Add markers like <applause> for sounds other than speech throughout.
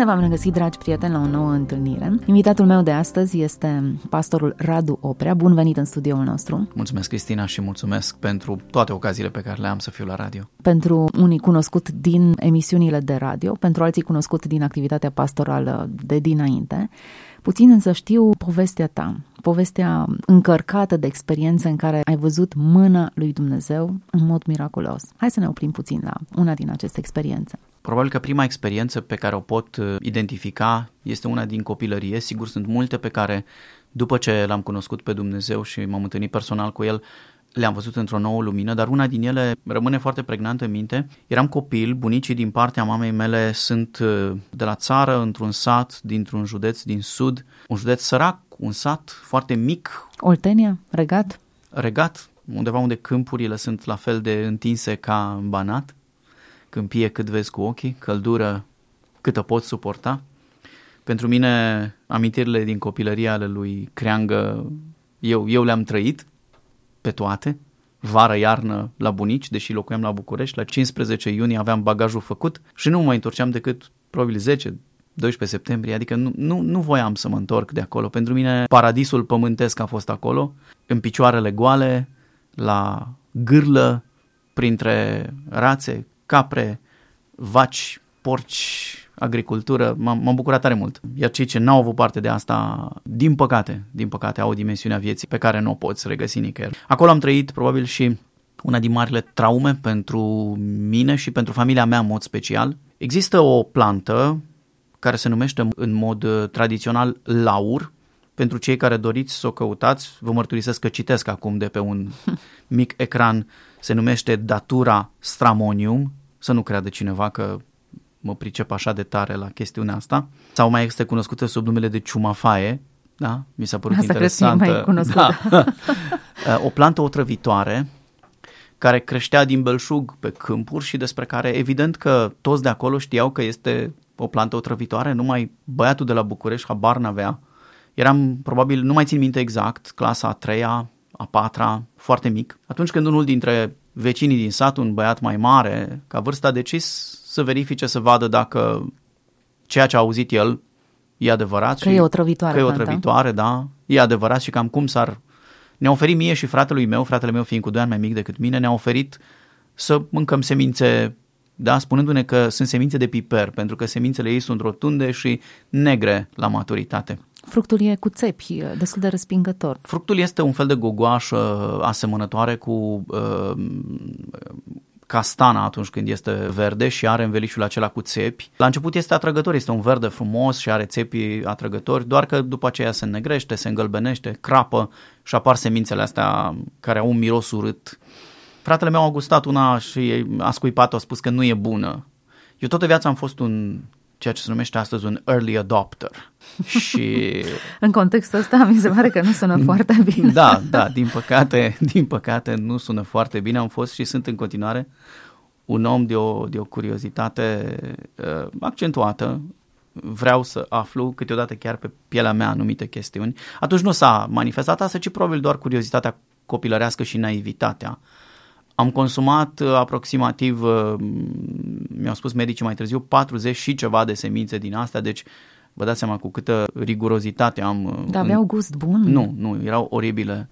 Bine v-am regăsit, dragi prieteni, la o nouă întâlnire. Invitatul meu de astăzi este pastorul Radu Oprea. Bun venit în studioul nostru. Mulțumesc, Cristina, și mulțumesc pentru toate ocaziile pe care le am să fiu la radio. Pentru unii cunoscut din emisiunile de radio, pentru alții cunoscut din activitatea pastorală de dinainte. Puțin însă știu povestea ta, povestea încărcată de experiențe în care ai văzut mâna lui Dumnezeu în mod miraculos. Hai să ne oprim puțin la una din aceste experiențe. Probabil că prima experiență pe care o pot uh, identifica este una din copilărie. Sigur, sunt multe pe care, după ce l-am cunoscut pe Dumnezeu și m-am întâlnit personal cu el, le-am văzut într-o nouă lumină, dar una din ele rămâne foarte pregnantă în minte. Eram copil, bunicii din partea mamei mele sunt uh, de la țară, într-un sat, dintr-un județ din sud, un județ sărac, un sat foarte mic. Oltenia? Regat? Regat, undeva unde câmpurile sunt la fel de întinse ca în Banat câmpie cât vezi cu ochii, căldură câtă poți suporta. Pentru mine, amintirile din copilăria ale lui Creangă, eu, eu le-am trăit pe toate, vară, iarnă la bunici, deși locuiam la București, la 15 iunie aveam bagajul făcut și nu mă întorceam decât probabil 10, 12 septembrie, adică nu, nu, nu voiam să mă întorc de acolo. Pentru mine paradisul pământesc a fost acolo, în picioarele goale, la gârlă, printre rațe, capre, vaci, porci, agricultură, m-am, m-am bucurat tare mult. Iar cei ce n-au avut parte de asta, din păcate, din păcate, au o dimensiune a vieții pe care nu o poți regăsi nicăieri. Acolo am trăit probabil și una din marile traume pentru mine și pentru familia mea în mod special. Există o plantă care se numește în mod uh, tradițional laur. Pentru cei care doriți să o căutați, vă mărturisesc că citesc acum de pe un <laughs> mic ecran, se numește Datura stramonium, să nu creadă cineva că mă pricep așa de tare la chestiunea asta. Sau mai este cunoscută sub numele de ciumafaie, da? Mi s-a părut asta interesant. mai cunoscută. Da. <laughs> o plantă otrăvitoare care creștea din belșug pe câmpuri și despre care evident că toți de acolo știau că este o plantă otrăvitoare, numai băiatul de la București habar n-avea. Eram probabil, nu mai țin minte exact, clasa a treia, a patra, foarte mic. Atunci când unul dintre vecinii din sat, un băiat mai mare, ca vârstă, a decis să verifice, să vadă dacă ceea ce a auzit el e adevărat. Că și e otrăvitoare. Că e otrăvitoare, da. E adevărat și cam cum s-ar... Ne-a oferit mie și fratelui meu, fratele meu fiind cu doi ani mai mic decât mine, ne-a oferit să mâncăm semințe, da, spunându-ne că sunt semințe de piper, pentru că semințele ei sunt rotunde și negre la maturitate. Fructul e cu țepi, destul de respingător. Fructul este un fel de gogoașă asemănătoare cu uh, castana atunci când este verde și are învelișul acela cu țepi. La început este atrăgător, este un verde frumos și are țepi atrăgători, doar că după aceea se negrește, se îngălbenește, crapă și apar semințele astea care au un miros urât. Fratele meu a gustat una și a scuipat-o, a spus că nu e bună. Eu toată viața am fost un ceea ce se numește astăzi un early adopter. <laughs> Și... în contextul ăsta mi se pare că nu sună <laughs> foarte bine. da, da, din păcate, din păcate nu sună foarte bine. Am fost și sunt în continuare un om de o, de o curiozitate uh, accentuată. Vreau să aflu câteodată chiar pe pielea mea anumite chestiuni. Atunci nu s-a manifestat asta, ci probabil doar curiozitatea copilărească și naivitatea am consumat uh, aproximativ, uh, mi-au spus medicii mai târziu, 40 și ceva de semințe din astea, deci vă dați seama cu câtă rigurozitate am. Uh, Dar aveau gust bun? Nu, nu, erau oribile.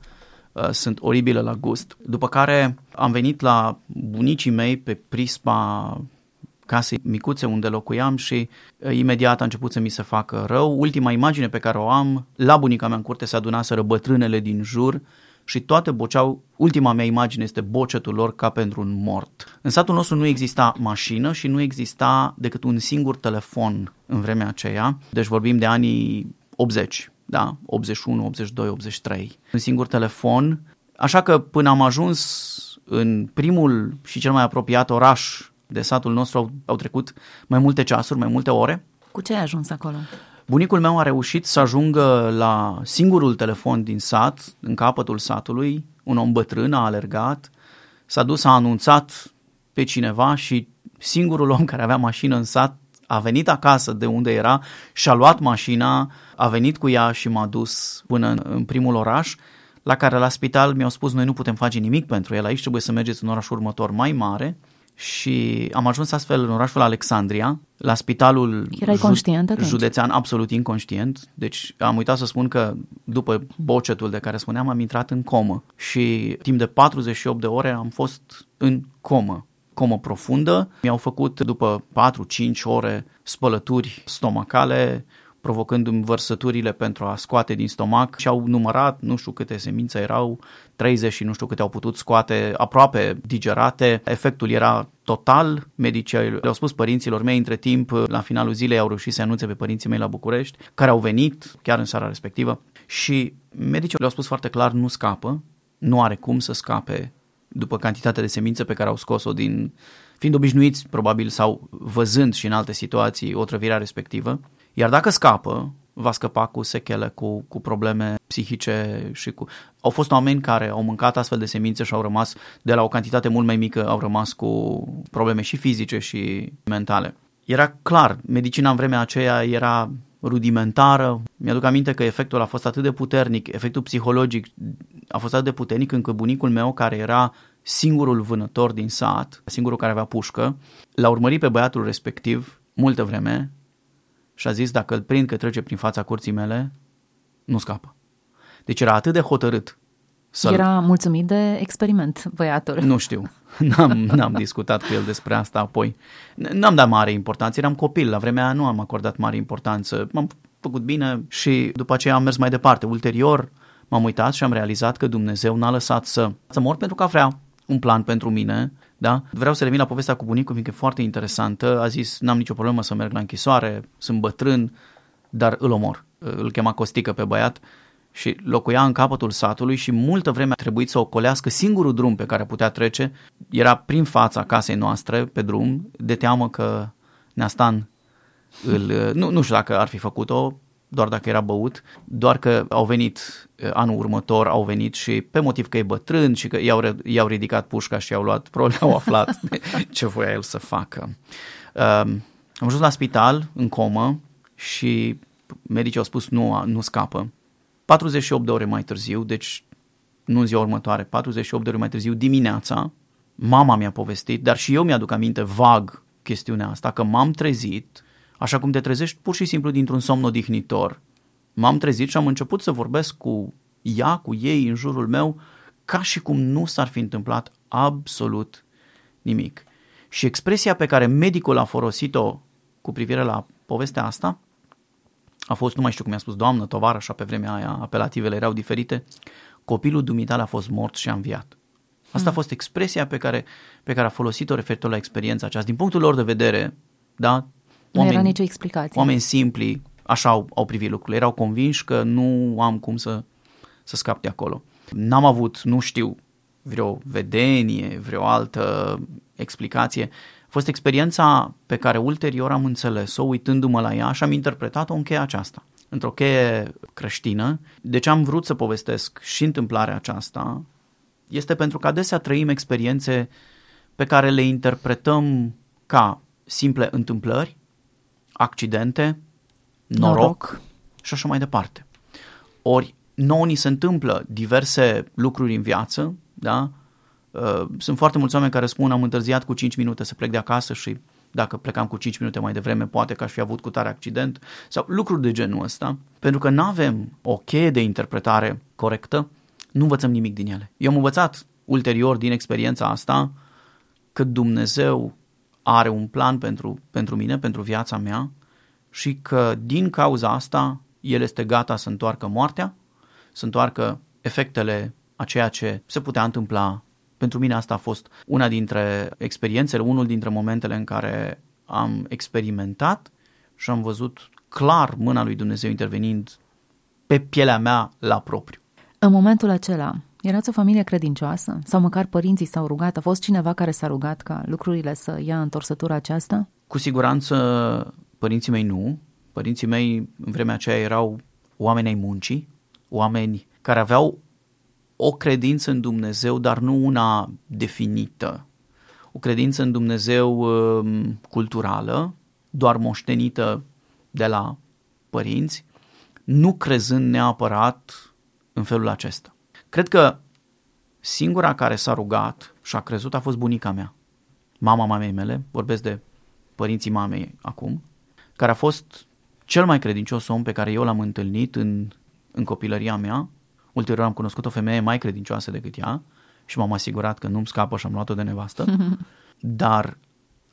Sunt oribile la gust. După care am venit la bunicii mei pe prisma casei micuțe unde locuiam și imediat a început să mi se facă rău. Ultima imagine pe care o am, la bunica mea în curte se adunaseră bătrânele din jur și toate boceau, ultima mea imagine este bocetul lor ca pentru un mort. În satul nostru nu exista mașină și nu exista decât un singur telefon în vremea aceea, deci vorbim de anii 80, da, 81, 82, 83. Un singur telefon, așa că până am ajuns în primul și cel mai apropiat oraș de satul nostru au, au trecut mai multe ceasuri, mai multe ore. Cu ce ai ajuns acolo? Bunicul meu a reușit să ajungă la singurul telefon din sat, în capătul satului, un om bătrân a alergat, s-a dus, a anunțat pe cineva și singurul om care avea mașină în sat a venit acasă de unde era și a luat mașina, a venit cu ea și m-a dus până în, în primul oraș, la care la spital mi-au spus noi nu putem face nimic pentru el. Aici, trebuie să mergeți în orașul următor mai mare și am ajuns astfel în orașul Alexandria, la spitalul Erai conștient atunci? județean absolut inconștient. Deci am uitat să spun că după bocetul de care spuneam am intrat în comă și timp de 48 de ore am fost în comă comă profundă. Mi-au făcut după 4-5 ore spălături stomacale, provocându-mi vărsăturile pentru a scoate din stomac și au numărat nu știu câte semințe erau, 30 și nu știu câte au putut scoate, aproape digerate. Efectul era total. Medicii le-au spus părinților mei între timp, la finalul zilei au reușit să anunțe pe părinții mei la București, care au venit chiar în seara respectivă și medicii le-au spus foarte clar, nu scapă, nu are cum să scape după cantitatea de semințe pe care au scos-o din, fiind obișnuiți probabil sau văzând și în alte situații o trăvirea respectivă. Iar dacă scapă, va scăpa cu sechele, cu, cu probleme psihice și cu... Au fost oameni care au mâncat astfel de semințe și au rămas, de la o cantitate mult mai mică, au rămas cu probleme și fizice și mentale. Era clar, medicina în vremea aceea era rudimentară. Mi-aduc aminte că efectul a fost atât de puternic, efectul psihologic a fost atât de puternic încât bunicul meu, care era singurul vânător din sat, singurul care avea pușcă, l-a urmărit pe băiatul respectiv multă vreme și a zis dacă îl prind că trece prin fața curții mele, nu scapă. Deci era atât de hotărât să Era mulțumit de experiment, băiatul. Nu știu. <laughs> N-am, n-am discutat cu el despre asta apoi. N-am dat mare importanță, eram copil, la vremea aia nu am acordat mare importanță. M-am făcut bine și după aceea am mers mai departe. Ulterior m-am uitat și am realizat că Dumnezeu n-a lăsat să, să mor pentru că vrea un plan pentru mine, da? Vreau să revin la povestea cu bunicul, fiindcă e foarte interesantă. A zis, n-am nicio problemă să merg la închisoare, sunt bătrân, dar îl omor. Îl chema Costică pe băiat și locuia în capătul satului și multă vreme a trebuit să ocolească singurul drum pe care putea trece. Era prin fața casei noastre pe drum, de teamă că Neastan îl, nu, nu știu dacă ar fi făcut-o, doar dacă era băut, doar că au venit eh, anul următor, au venit și pe motiv că e bătrân și că i-au, i-au ridicat pușca și i-au luat, probabil au aflat <laughs> ce voia el să facă. Um, am ajuns la spital, în comă, și medicii au spus nu, nu scapă. 48 de ore mai târziu, deci nu în ziua următoare, 48 de ore mai târziu, dimineața, mama mi-a povestit, dar și eu mi-aduc aminte vag chestiunea asta, că m-am trezit, așa cum te trezești pur și simplu dintr-un somn odihnitor. M-am trezit și am început să vorbesc cu ea, cu ei în jurul meu, ca și cum nu s-ar fi întâmplat absolut nimic. Și expresia pe care medicul a folosit-o cu privire la povestea asta a fost, nu mai știu cum mi-a spus, doamnă, tovară, așa pe vremea aia, apelativele erau diferite, copilul dumitale a fost mort și a înviat. Asta hmm. a fost expresia pe care, pe care a folosit-o referitor la experiența aceasta. Din punctul lor de vedere, da, oameni, nu era nicio explicație. Oameni simpli, așa au, au privit lucrurile. Erau convinși că nu am cum să, să scap de acolo. N-am avut, nu știu, vreo vedenie, vreo altă explicație. A fost experiența pe care ulterior am înțeles-o uitându-mă la ea și am interpretat-o în cheia aceasta, într-o cheie creștină. De ce am vrut să povestesc și întâmplarea aceasta este pentru că adesea trăim experiențe pe care le interpretăm ca simple întâmplări, accidente, noroc, noroc. și așa mai departe. Ori nouă ni se întâmplă diverse lucruri în viață, da? Uh, sunt foarte mulți oameni care spun am întârziat cu 5 minute să plec de acasă și dacă plecam cu 5 minute mai devreme, poate că aș fi avut cu tare accident sau lucruri de genul ăsta, pentru că nu avem o cheie de interpretare corectă, nu învățăm nimic din ele. Eu am învățat ulterior din experiența asta că Dumnezeu are un plan pentru, pentru mine, pentru viața mea și că din cauza asta El este gata să întoarcă moartea, să întoarcă efectele a ceea ce se putea întâmpla pentru mine asta a fost una dintre experiențele, unul dintre momentele în care am experimentat și am văzut clar mâna lui Dumnezeu intervenind pe pielea mea la propriu. În momentul acela, erați o familie credincioasă? Sau măcar părinții s-au rugat? A fost cineva care s-a rugat ca lucrurile să ia întorsătura aceasta? Cu siguranță părinții mei nu. Părinții mei în vremea aceea erau oameni ai muncii, oameni care aveau o credință în Dumnezeu, dar nu una definită. O credință în Dumnezeu um, culturală, doar moștenită de la părinți, nu crezând neapărat în felul acesta. Cred că singura care s-a rugat și a crezut a fost bunica mea, mama mamei mele, vorbesc de părinții mamei acum, care a fost cel mai credincios om pe care eu l-am întâlnit în, în copilăria mea. Ulterior am cunoscut o femeie mai credincioasă decât ea și m-am asigurat că nu-mi scapă și am luat-o de nevastă. <laughs> Dar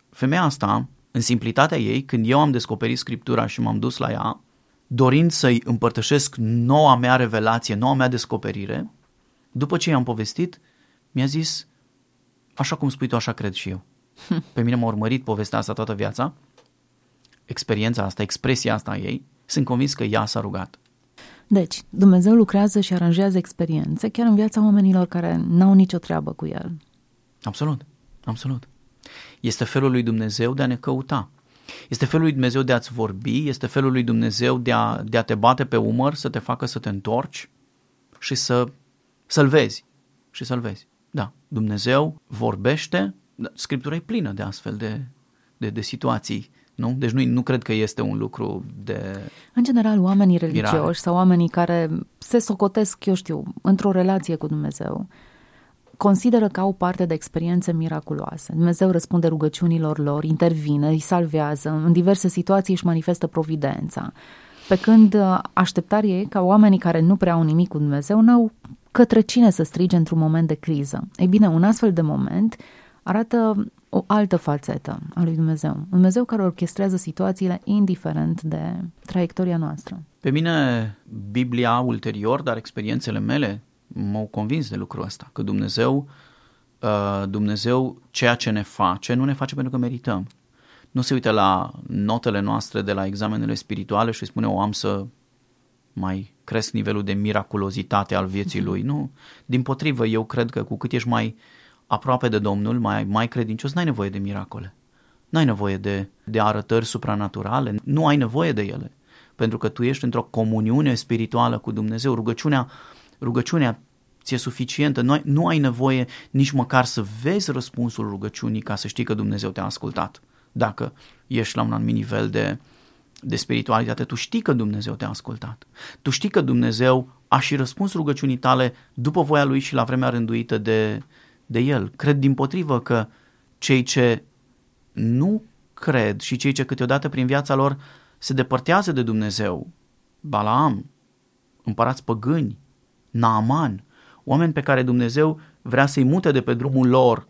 femeia asta, în simplitatea ei, când eu am descoperit Scriptura și m-am dus la ea, dorind să-i împărtășesc noua mea revelație, noua mea descoperire, după ce i-am povestit, mi-a zis, așa cum spui tu, așa cred și eu. <laughs> Pe mine m-a urmărit povestea asta toată viața, experiența asta, expresia asta a ei, sunt convins că ea s-a rugat. Deci, Dumnezeu lucrează și aranjează experiențe chiar în viața oamenilor care n-au nicio treabă cu El. Absolut, absolut. Este felul lui Dumnezeu de a ne căuta. Este felul lui Dumnezeu de a-ți vorbi, este felul lui Dumnezeu de a, de a te bate pe umăr, să te facă să te întorci și să, să-L vezi. Și să-L vezi. Da, Dumnezeu vorbește, da, Scriptura e plină de astfel de, de, de situații. Nu? Deci nu, nu cred că este un lucru de... În general, oamenii religioși mirare. sau oamenii care se socotesc, eu știu, într-o relație cu Dumnezeu, consideră că au parte de experiențe miraculoase. Dumnezeu răspunde rugăciunilor lor, intervine, îi salvează, în diverse situații își manifestă providența. Pe când uh, așteptarea e ca oamenii care nu prea au nimic cu Dumnezeu n-au către cine să strige într-un moment de criză. Ei bine, un astfel de moment arată o altă fațetă a lui Dumnezeu. Un Dumnezeu care orchestrează situațiile indiferent de traiectoria noastră. Pe mine, Biblia ulterior, dar experiențele mele m-au convins de lucrul ăsta, că Dumnezeu, uh, Dumnezeu ceea ce ne face, nu ne face pentru că merităm. Nu se uită la notele noastre de la examenele spirituale și spune, o am să mai cresc nivelul de miraculozitate al vieții lui. Nu, din potrivă, eu cred că cu cât ești mai aproape de Domnul, mai, mai credincios, n-ai nevoie de miracole. N-ai nevoie de, de arătări supranaturale, nu ai nevoie de ele. Pentru că tu ești într-o comuniune spirituală cu Dumnezeu. Rugăciunea rugăciunea ți-e suficientă, nu ai, nu ai nevoie nici măcar să vezi răspunsul rugăciunii ca să știi că Dumnezeu te-a ascultat. Dacă ești la un anumit nivel de, de spiritualitate, tu știi că Dumnezeu te-a ascultat. Tu știi că Dumnezeu a și răspuns rugăciunii tale după voia Lui și la vremea rânduită de, de El. Cred din potrivă că cei ce nu cred și cei ce câteodată prin viața lor se depărtează de Dumnezeu, Balaam, împărați păgâni, Naaman, oameni pe care Dumnezeu vrea să-i mute de pe drumul lor,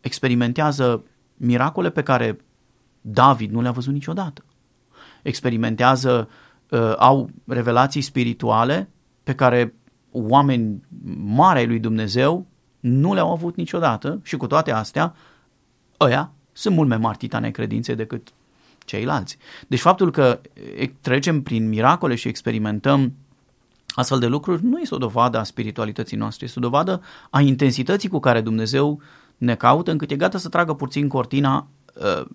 experimentează miracole pe care David nu le-a văzut niciodată. Experimentează, uh, au revelații spirituale pe care oameni mari ai lui Dumnezeu nu le-au avut niciodată și cu toate astea, ăia sunt mult mai mari titane credințe decât ceilalți. Deci faptul că trecem prin miracole și experimentăm astfel de lucruri nu este o dovadă a spiritualității noastre, este o dovadă a intensității cu care Dumnezeu ne caută, încât e gata să tragă puțin cortina uh,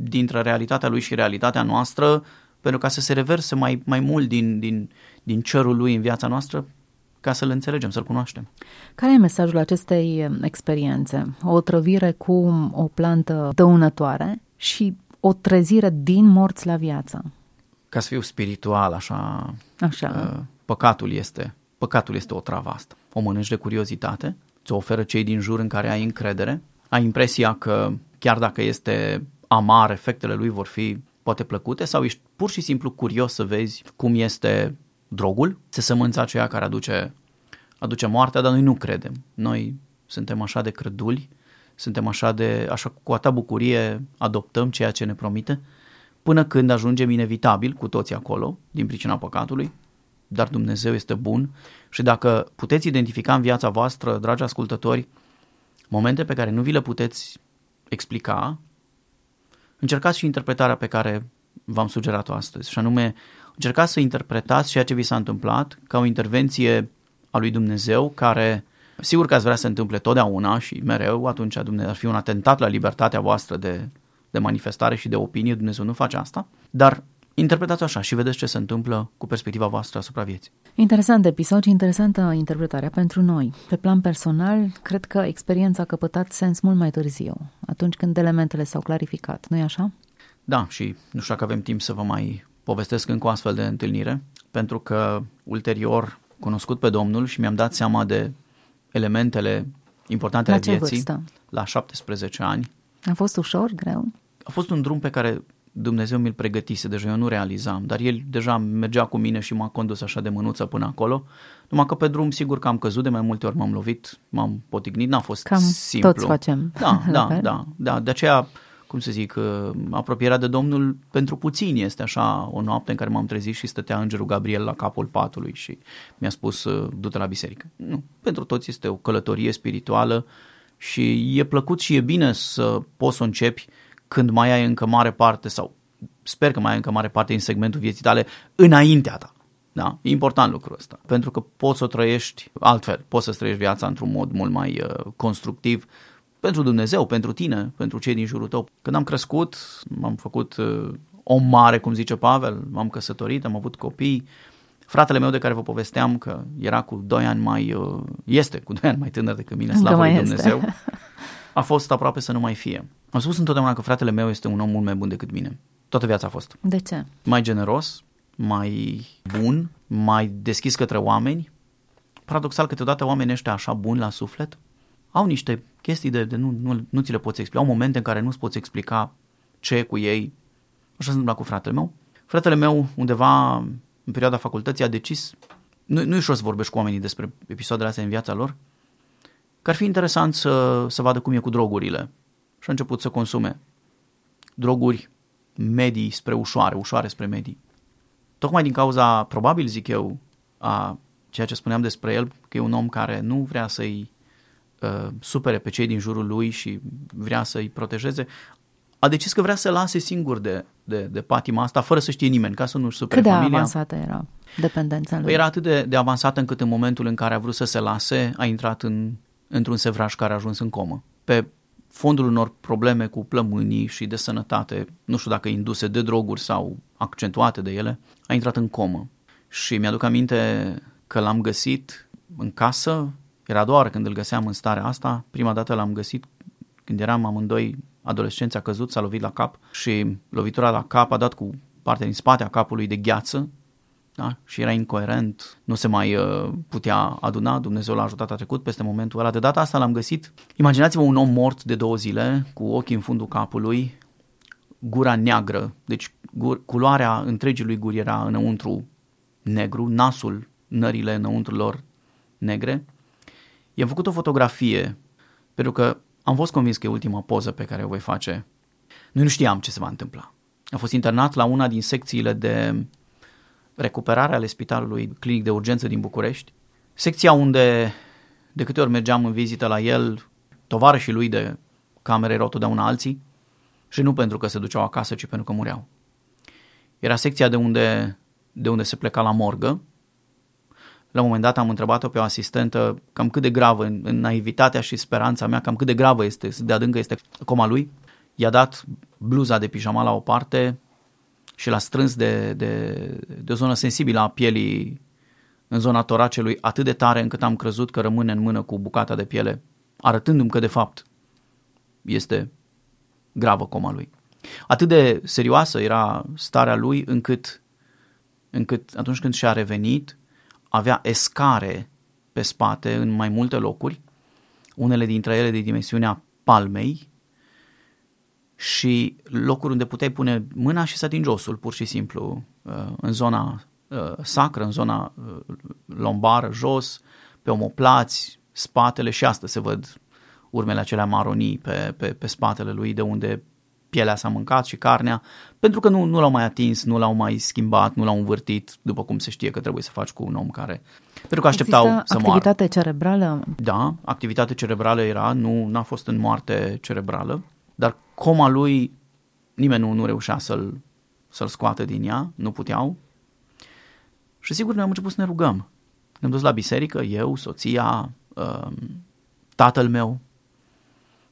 dintre realitatea lui și realitatea noastră, pentru ca să se reverse mai, mai mult din, din, din cerul lui în viața noastră, ca să-l înțelegem, să-l cunoaștem. Care e mesajul acestei uh, experiențe? O trăvire cu o plantă dăunătoare și o trezire din morți la viață. Ca să fiu spiritual, așa, așa. Uh, Păcatul este, păcatul este o travă asta. O mănânci de curiozitate, ți-o oferă cei din jur în care ai încredere, ai impresia că chiar dacă este amar, efectele lui vor fi poate plăcute sau ești pur și simplu curios să vezi cum este drogul, se sămânța aceea care aduce, aduce moartea, dar noi nu credem. Noi suntem așa de creduli, suntem așa de, așa cu atâta bucurie adoptăm ceea ce ne promite, până când ajungem inevitabil cu toții acolo, din pricina păcatului, dar Dumnezeu este bun și dacă puteți identifica în viața voastră, dragi ascultători, momente pe care nu vi le puteți explica, încercați și interpretarea pe care v-am sugerat-o astăzi, și anume încercați să interpretați ceea ce vi s-a întâmplat ca o intervenție a lui Dumnezeu care, sigur că ați vrea să se întâmple totdeauna și mereu, atunci Dumnezeu ar fi un atentat la libertatea voastră de, de manifestare și de opinie, Dumnezeu nu face asta, dar interpretați așa și vedeți ce se întâmplă cu perspectiva voastră asupra vieții. Interesant episod și interesantă interpretarea pentru noi. Pe plan personal, cred că experiența a căpătat sens mult mai târziu, atunci când elementele s-au clarificat, nu-i așa? Da, și nu știu dacă avem timp să vă mai povestesc încă o astfel de întâlnire, pentru că ulterior cunoscut pe Domnul și mi-am dat seama de elementele importante La ale ce vieții vârstă? la 17 ani. A fost ușor, greu? A fost un drum pe care Dumnezeu mi-l pregătise, deja eu nu realizam, dar el deja mergea cu mine și m-a condus așa de mânuță până acolo. Numai că pe drum, sigur că am căzut de mai multe ori, m-am lovit, m-am potignit, n-a fost Cam simplu. toți facem Da, <laughs> la da, fel. da, da. De aceea, cum să zic, uh, apropierea de Domnul pentru puțini este așa o noapte în care m-am trezit și stătea îngerul Gabriel la capul patului și mi-a spus uh, du-te la biserică. Nu, pentru toți este o călătorie spirituală și e plăcut și e bine să poți să o începi când mai ai încă mare parte sau sper că mai ai încă mare parte din segmentul vieții tale înaintea ta. Da? E important lucrul ăsta. Pentru că poți să o trăiești altfel, poți să trăiești viața într-un mod mult mai uh, constructiv pentru Dumnezeu, pentru tine, pentru cei din jurul tău. Când am crescut, m-am făcut uh, om mare, cum zice Pavel, m-am căsătorit, am avut copii. Fratele meu de care vă povesteam că era cu 2 ani mai, uh, este cu 2 ani mai tânăr decât mine, Încă slavă lui mai este. <laughs> Dumnezeu, a fost aproape să nu mai fie. Am spus întotdeauna că fratele meu este un om mult mai bun decât mine. Toată viața a fost De ce? mai generos, mai bun, mai deschis către oameni. Paradoxal, câteodată oamenii ăștia așa buni la suflet au niște chestii de, de nu, nu, nu ți le poți explica. Au momente în care nu-ți poți explica ce e cu ei. Așa se întâmplă cu fratele meu. Fratele meu, undeva în perioada facultății, a decis, nu, nu e ușor să vorbești cu oamenii despre episoadele astea în viața lor, că ar fi interesant să, să vadă cum e cu drogurile. Și a început să consume droguri medii spre ușoare, ușoare spre medii. Tocmai din cauza, probabil zic eu, a ceea ce spuneam despre el, că e un om care nu vrea să-i uh, supere pe cei din jurul lui și vrea să-i protejeze, a decis că vrea să lase singur de, de, de patima asta, fără să știe nimeni, ca să nu-și supere Cât de familia. avansată era dependența lui? Păi era atât de, de avansată încât în momentul în care a vrut să se lase, a intrat în, într-un sevraj care a ajuns în comă. Pe fondul unor probleme cu plămânii și de sănătate, nu știu dacă induse de droguri sau accentuate de ele, a intrat în comă. Și mi-aduc aminte că l-am găsit în casă, era a doua oară când îl găseam în starea asta, prima dată l-am găsit când eram amândoi adolescenți, a căzut, s-a lovit la cap și lovitura la cap a dat cu partea din spate a capului de gheață da? și era incoerent, nu se mai uh, putea aduna, Dumnezeu l-a ajutat, a trecut peste momentul ăla. De data asta l-am găsit. Imaginați-vă un om mort de două zile, cu ochii în fundul capului, gura neagră, deci gur, culoarea întregii lui guri era înăuntru negru, nasul, nările înăuntru lor negre. I-am făcut o fotografie, pentru că am fost convins că e ultima poză pe care o voi face. Noi nu știam ce se va întâmpla. A fost internat la una din secțiile de recuperare ale Spitalului Clinic de Urgență din București, secția unde de câte ori mergeam în vizită la el, tovarășii lui de cameră erau totdeauna alții și nu pentru că se duceau acasă, ci pentru că mureau. Era secția de unde, de unde se pleca la morgă. La un moment dat am întrebat-o pe o asistentă cam cât de gravă, în, în naivitatea și speranța mea, cam cât de gravă este, de adâncă este coma lui. I-a dat bluza de pijama la o parte, și l-a strâns de, de, de o zonă sensibilă a pielii în zona toracelui atât de tare încât am crezut că rămâne în mână cu bucata de piele, arătându-mi că de fapt este gravă coma lui. Atât de serioasă era starea lui încât, încât atunci când și-a revenit avea escare pe spate în mai multe locuri, unele dintre ele de dimensiunea palmei, și locuri unde puteai pune mâna și să atingi osul, pur și simplu, în zona sacră, în zona lombară, jos, pe omoplați, spatele și asta se văd urmele acelea maronii pe, pe, pe spatele lui, de unde pielea s-a mâncat și carnea, pentru că nu, nu l-au mai atins, nu l-au mai schimbat, nu l-au învârtit, după cum se știe că trebuie să faci cu un om care... Pentru că așteptau Există să moară. activitate cerebrală? Da, activitate cerebrală era, nu n-a fost în moarte cerebrală, dar coma lui nimeni nu, nu reușea să-l, să-l scoată din ea, nu puteau. Și sigur noi am început să ne rugăm. Ne-am dus la biserică, eu, soția, um, tatăl meu.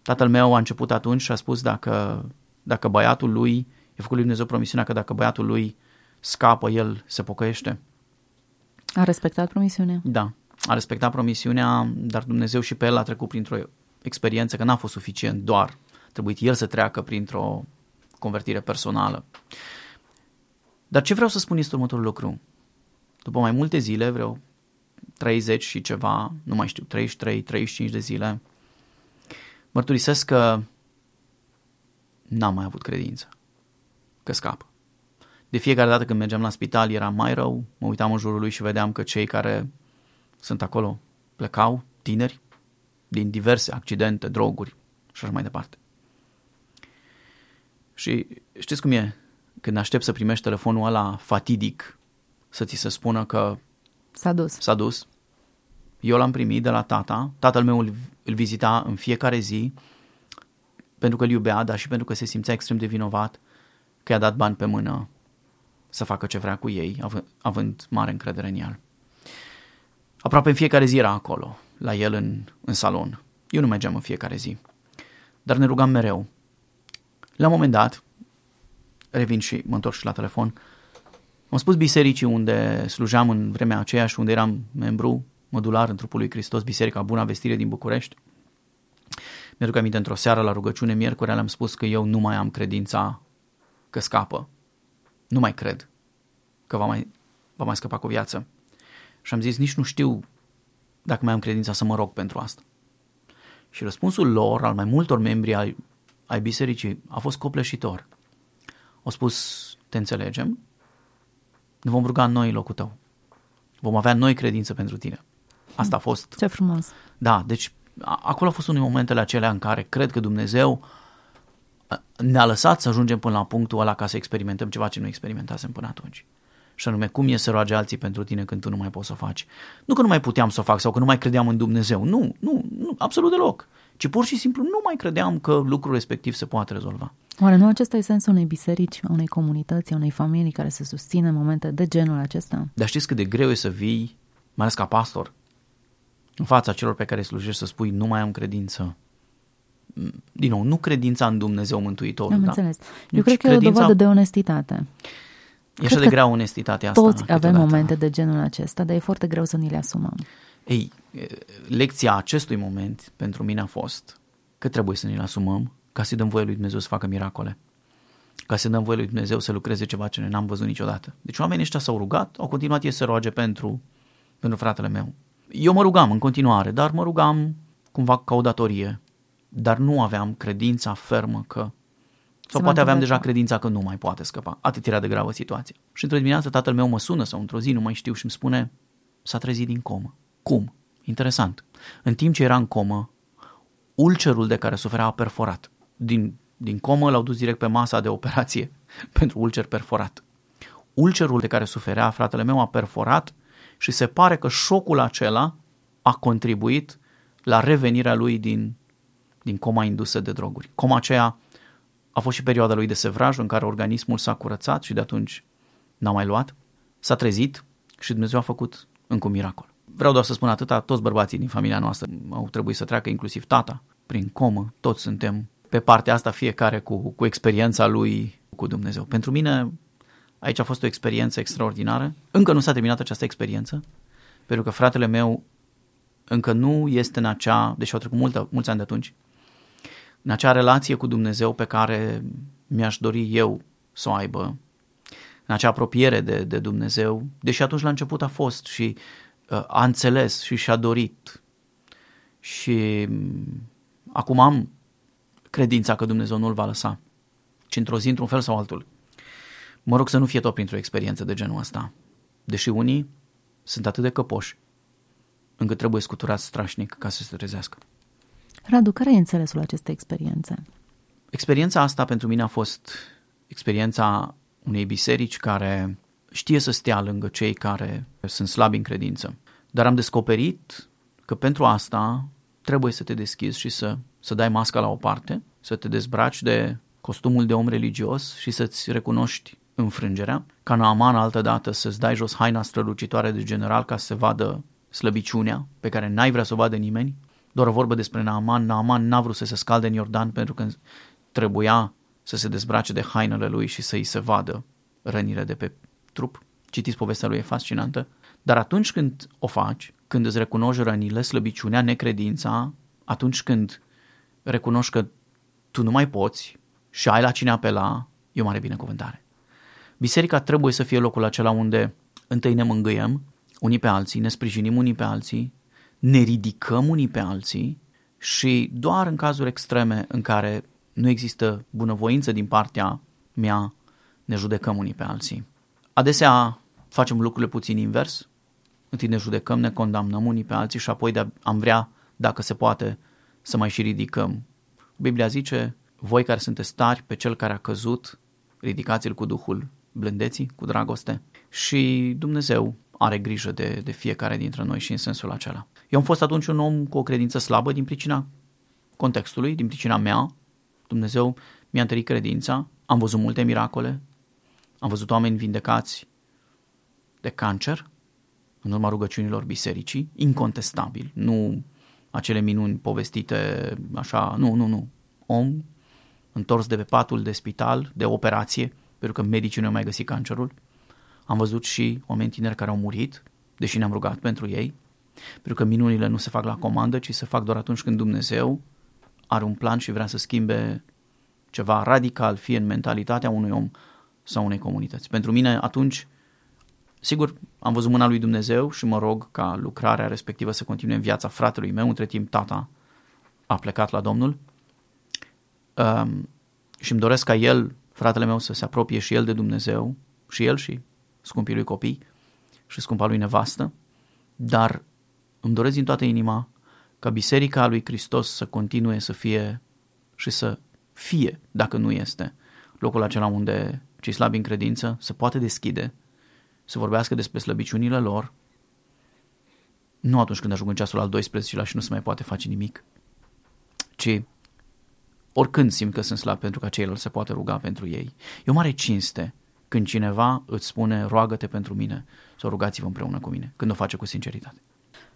Tatăl meu a început atunci și a spus dacă, dacă băiatul lui, i-a făcut lui Dumnezeu promisiunea că dacă băiatul lui scapă, el se pocăiește. A respectat promisiunea? Da, a respectat promisiunea, dar Dumnezeu și pe el a trecut printr-o experiență că n-a fost suficient doar. Trebuit el să treacă printr-o convertire personală. Dar ce vreau să spun este următorul lucru. După mai multe zile, vreo 30 și ceva, nu mai știu, 33, 35 de zile, mărturisesc că n-am mai avut credință că scapă. De fiecare dată când mergeam la spital era mai rău, mă uitam în jurul lui și vedeam că cei care sunt acolo plecau, tineri, din diverse accidente, droguri și așa mai departe. Și știți cum e? Când aștept să primești telefonul ăla fatidic să ți se spună că s-a dus. S-a dus. Eu l-am primit de la tata. Tatăl meu îl, îl vizita în fiecare zi pentru că îl iubea, dar și pentru că se simțea extrem de vinovat că i-a dat bani pe mână să facă ce vrea cu ei, având, având mare încredere în el. Aproape în fiecare zi era acolo, la el în, în salon. Eu nu mergeam în fiecare zi, dar ne rugam mereu. La un moment dat, revin și mă întorc și la telefon, am spus bisericii unde slujam în vremea aceea și unde eram membru modular în trupul lui Hristos, Biserica Buna Vestire din București. Mi-aduc aminte într-o seară la rugăciune, miercuri, le-am spus că eu nu mai am credința că scapă. Nu mai cred că va mai, va mai scăpa cu viață. Și am zis, nici nu știu dacă mai am credința să mă rog pentru asta. Și răspunsul lor, al mai multor membri ai, ai bisericii, a fost copleșitor. Au spus, te înțelegem, ne vom ruga noi în locul tău. Vom avea noi credință pentru tine. Asta a fost. Ce frumos. Da, deci acolo a fost unul momentele acelea în care cred că Dumnezeu ne-a lăsat să ajungem până la punctul ăla ca să experimentăm ceva ce nu experimentasem până atunci. Și anume, cum e să roage alții pentru tine când tu nu mai poți să o faci? Nu că nu mai puteam să o fac sau că nu mai credeam în Dumnezeu. Nu, nu, nu absolut deloc. Ci pur și simplu nu mai credeam că lucrul respectiv se poate rezolva. Oare nu acesta e sensul unei biserici, unei comunități, unei familii care se susține în momente de genul acesta? Dar știți cât de greu e să vii, mai ales ca pastor, în fața celor pe care slujești să spui nu mai am credință. Din nou, nu credința în Dumnezeu Mântuitorul. Am da? înțeles. Eu deci cred că credința... e o dovadă de onestitate. E așa de grea onestitatea asta. Toți avem momente de genul acesta, dar e foarte greu să ni le asumăm. Ei, lecția acestui moment pentru mine a fost că trebuie să ne-l asumăm ca să dăm voie lui Dumnezeu să facă miracole. Ca să dăm voie lui Dumnezeu să lucreze ceva ce noi n-am văzut niciodată. Deci oamenii ăștia s-au rugat, au continuat ei să roage pentru, pentru fratele meu. Eu mă rugam în continuare, dar mă rugam cumva ca o datorie. Dar nu aveam credința fermă că sau poate aveam deja credința că nu mai poate scăpa. Atât era de gravă situația. Și într-o dimineață tatăl meu mă sună sau într-o zi, nu mai știu, și îmi spune s-a trezit din comă. Cum? Interesant. În timp ce era în comă, ulcerul de care suferea a perforat. Din, din comă l-au dus direct pe masa de operație <laughs> pentru ulcer perforat. Ulcerul de care suferea fratele meu a perforat și se pare că șocul acela a contribuit la revenirea lui din, din coma indusă de droguri. Coma aceea a fost și perioada lui de sevraj în care organismul s-a curățat și de atunci n-a mai luat. S-a trezit și Dumnezeu a făcut încă un miracol. Vreau doar să spun atâta, toți bărbații din familia noastră au trebuit să treacă, inclusiv tata, prin comă. Toți suntem pe partea asta, fiecare cu, cu experiența lui cu Dumnezeu. Pentru mine, aici a fost o experiență extraordinară. Încă nu s-a terminat această experiență, pentru că fratele meu încă nu este în acea, deși au trecut multă, mulți ani de atunci, în acea relație cu Dumnezeu pe care mi-aș dori eu să o aibă, în acea apropiere de, de Dumnezeu, deși atunci la început a fost și uh, a înțeles și și-a dorit și um, acum am credința că Dumnezeu nu-l va lăsa, ci într-o zi, într-un fel sau altul. Mă rog să nu fie tot printr-o experiență de genul ăsta, deși unii sunt atât de căpoși încât trebuie scuturați strașnic ca să se trezească. Radu, care e înțelesul acestei experiențe? Experiența asta pentru mine a fost experiența unei biserici care știe să stea lângă cei care sunt slabi în credință. Dar am descoperit că pentru asta trebuie să te deschizi și să, să dai masca la o parte, să te dezbraci de costumul de om religios și să-ți recunoști înfrângerea, ca Naaman altă dată să-ți dai jos haina strălucitoare de general ca să se vadă slăbiciunea pe care n-ai vrea să o vadă nimeni doar o vorbă despre Naaman. Naaman n-a vrut să se scalde în Iordan pentru că trebuia să se dezbrace de hainele lui și să-i se vadă rănile de pe trup. Citiți povestea lui, e fascinantă. Dar atunci când o faci, când îți recunoști rănile, slăbiciunea, necredința, atunci când recunoști că tu nu mai poți și ai la cine apela, e o mare binecuvântare. Biserica trebuie să fie locul acela unde întâi ne mângâiem unii pe alții, ne sprijinim unii pe alții, ne ridicăm unii pe alții și doar în cazuri extreme în care nu există bunăvoință din partea mea, ne judecăm unii pe alții. Adesea facem lucrurile puțin invers, întâi ne judecăm, ne condamnăm unii pe alții și apoi de am vrea, dacă se poate, să mai și ridicăm. Biblia zice, voi care sunteți tari pe cel care a căzut, ridicați-l cu Duhul blândeții, cu dragoste și Dumnezeu are grijă de, de fiecare dintre noi și în sensul acela. Eu am fost atunci un om cu o credință slabă din pricina contextului, din pricina mea. Dumnezeu mi-a întărit credința, am văzut multe miracole, am văzut oameni vindecați de cancer în urma rugăciunilor bisericii, incontestabil, nu acele minuni povestite așa, nu, nu, nu. Om întors de pe patul de spital, de operație, pentru că medicii nu au mai găsit cancerul. Am văzut și oameni tineri care au murit, deși ne-am rugat pentru ei, pentru că minunile nu se fac la comandă, ci se fac doar atunci când Dumnezeu are un plan și vrea să schimbe ceva radical, fie în mentalitatea unui om sau unei comunități. Pentru mine atunci, sigur, am văzut mâna lui Dumnezeu și mă rog ca lucrarea respectivă să continue în viața fratelui meu, între timp tata a plecat la Domnul. Um, și îmi doresc ca el, fratele meu, să se apropie și el de Dumnezeu, și el și scumpii lui copii și scumpa lui nevastă, dar îmi doresc din toată inima ca Biserica lui Hristos să continue să fie și să fie, dacă nu este, locul acela unde cei slabi în credință se poate deschide, să vorbească despre slăbiciunile lor, nu atunci când ajung în ceasul al 12 și nu se mai poate face nimic, ci oricând simt că sunt slab pentru ca ceilalți se poate ruga pentru ei. E o mare cinste când cineva îți spune roagă-te pentru mine sau rugați-vă împreună cu mine, când o face cu sinceritate.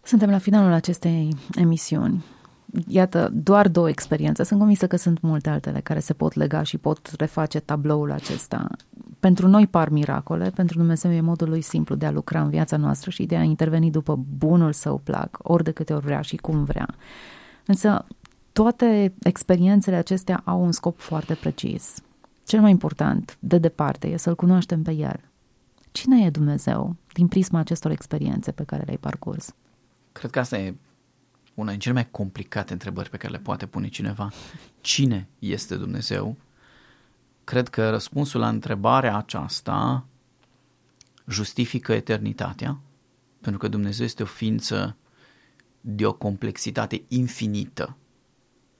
Suntem la finalul acestei emisiuni. Iată, doar două experiențe. Sunt convinsă că sunt multe altele care se pot lega și pot reface tabloul acesta. Pentru noi par miracole, pentru Dumnezeu e modul lui simplu de a lucra în viața noastră și de a interveni după bunul său plac, ori de câte ori vrea și cum vrea. Însă toate experiențele acestea au un scop foarte precis. Cel mai important, de departe, e să-L cunoaștem pe El. Cine e Dumnezeu din prisma acestor experiențe pe care le-ai parcurs? Cred că asta e una din cele mai complicate întrebări pe care le poate pune cineva. Cine este Dumnezeu? Cred că răspunsul la întrebarea aceasta justifică eternitatea, pentru că Dumnezeu este o ființă de o complexitate infinită.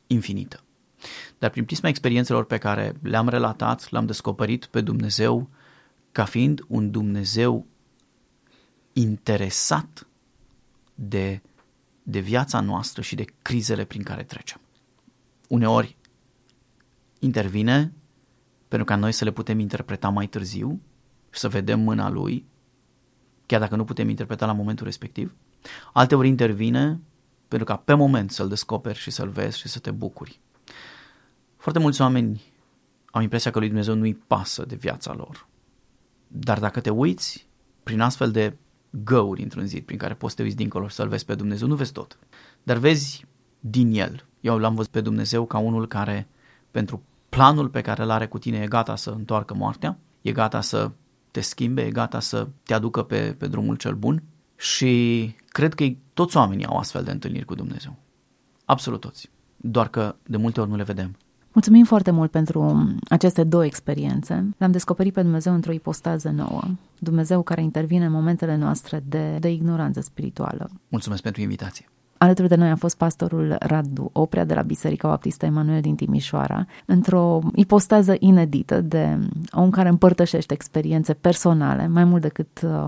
Infinită. Dar prin prisma experiențelor pe care le-am relatat, l-am descoperit pe Dumnezeu ca fiind un Dumnezeu interesat de, de viața noastră și de crizele prin care trecem. Uneori intervine pentru ca noi să le putem interpreta mai târziu și să vedem mâna lui, chiar dacă nu putem interpreta la momentul respectiv. Alteori intervine pentru ca pe moment să-l descoperi și să-l vezi și să te bucuri. Foarte mulți oameni au impresia că lui Dumnezeu nu-i pasă de viața lor. Dar dacă te uiți prin astfel de găuri într-un zid prin care poți să te uiți dincolo și să-L vezi pe Dumnezeu, nu vezi tot. Dar vezi din El. Eu l-am văzut pe Dumnezeu ca unul care, pentru planul pe care îl are cu tine, e gata să întoarcă moartea, e gata să te schimbe, e gata să te aducă pe, pe drumul cel bun și cred că toți oamenii au astfel de întâlniri cu Dumnezeu. Absolut toți. Doar că de multe ori nu le vedem. Mulțumim foarte mult pentru aceste două experiențe. L-am descoperit pe Dumnezeu într-o ipostază nouă. Dumnezeu care intervine în momentele noastre de, de ignoranță spirituală. Mulțumesc pentru invitație. Alături de noi a fost pastorul Radu Oprea de la Biserica Baptistă Emanuel din Timișoara, într-o ipostază inedită de om care împărtășește experiențe personale, mai mult decât uh,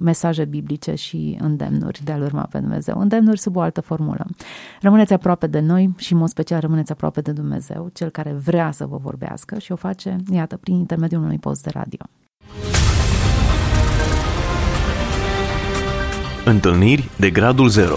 mesaje biblice și îndemnuri de a-L urma pe Dumnezeu, îndemnuri sub o altă formulă. Rămâneți aproape de noi și, în mod special, rămâneți aproape de Dumnezeu, Cel care vrea să vă vorbească și o face, iată, prin intermediul unui post de radio. Întâlniri de gradul 0